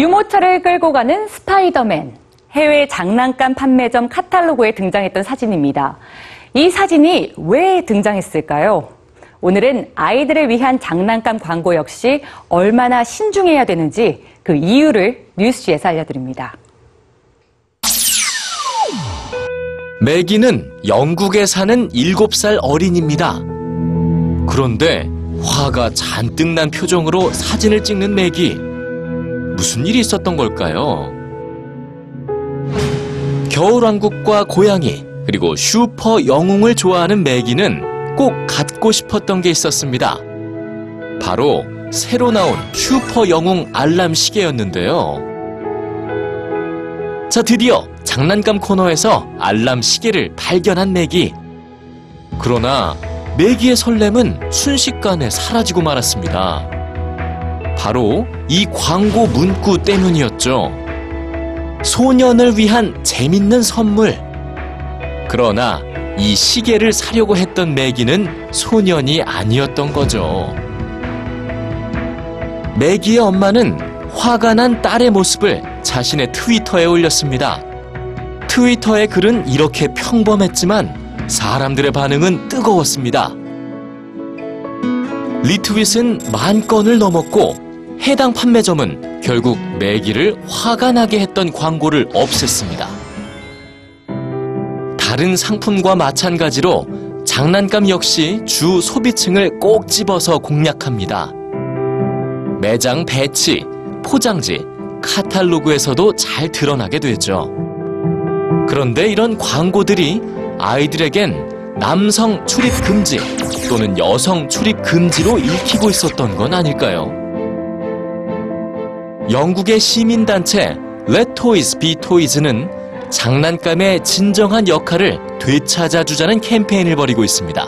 자동차를 끌고 가는 스파이더맨. 해외 장난감 판매점 카탈로그에 등장했던 사진입니다. 이 사진이 왜 등장했을까요? 오늘은 아이들을 위한 장난감 광고 역시 얼마나 신중해야 되는지 그 이유를 뉴스지에서 알려드립니다. 매기는 영국에 사는 7살 어린입니다. 그런데 화가 잔뜩 난 표정으로 사진을 찍는 매기. 무슨 일이 있었던 걸까요? 겨울왕국과 고양이, 그리고 슈퍼 영웅을 좋아하는 매기는 꼭 갖고 싶었던 게 있었습니다. 바로 새로 나온 슈퍼 영웅 알람 시계였는데요. 자, 드디어 장난감 코너에서 알람 시계를 발견한 매기. 그러나 매기의 설렘은 순식간에 사라지고 말았습니다. 바로 이 광고 문구 때문이었죠. 소년을 위한 재밌는 선물. 그러나 이 시계를 사려고 했던 매기는 소년이 아니었던 거죠. 매기의 엄마는 화가 난 딸의 모습을 자신의 트위터에 올렸습니다. 트위터의 글은 이렇게 평범했지만 사람들의 반응은 뜨거웠습니다. 리트윗은 만 건을 넘었고 해당 판매점은 결국 매기를 화가 나게 했던 광고를 없앴습니다. 다른 상품과 마찬가지로 장난감 역시 주 소비층을 꼭 집어서 공략합니다. 매장 배치, 포장지, 카탈로그에서도 잘 드러나게 되죠. 그런데 이런 광고들이 아이들에겐 남성 출입 금지 또는 여성 출입 금지로 읽히고 있었던 건 아닐까요? 영국의 시민단체 Be Toys는 장난감의 진정한 역할을 되찾아주자는 캠페인을 벌이고 있습니다.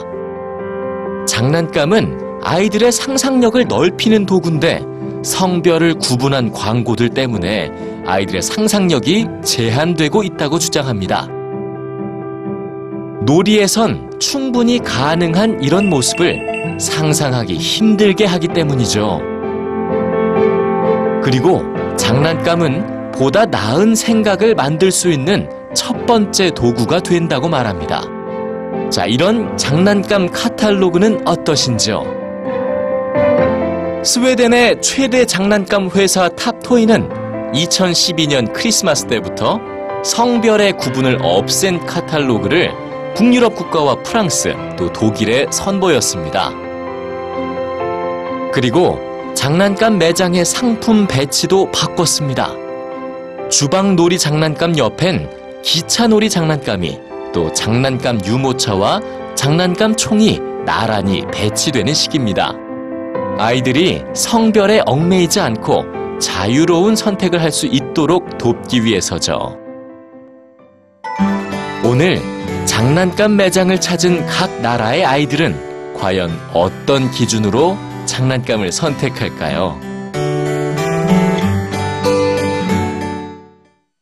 장난감은 아이들의 상상력을 넓히는 도구인데 성별을 구분한 광고들 때문에 아이들의 상상력이 제한되고 있다고 주장합니다. 놀이에선 충분히 가능한 이런 모습을 상상하기 힘들게 하기 때문이죠. 그리고 장난감은 보다 나은 생각을 만들 수 있는 첫 번째 도구가 된다고 말합니다. 자, 이런 장난감 카탈로그는 어떠신지요? 스웨덴의 최대 장난감 회사 탑토이는 2012년 크리스마스 때부터 성별의 구분을 없앤 카탈로그를 북유럽 국가와 프랑스 또 독일에 선보였습니다. 그리고 장난감 매장의 상품 배치도 바꿨습니다. 주방놀이 장난감 옆엔 기차놀이 장난감이 또 장난감 유모차와 장난감 총이 나란히 배치되는 식입니다. 아이들이 성별에 얽매이지 않고 자유로운 선택을 할 수 있도록 돕기 위해서죠. 오늘 장난감 매장을 찾은 각 나라의 아이들은 과연 어떤 기준으로 장난감을 선택할까요?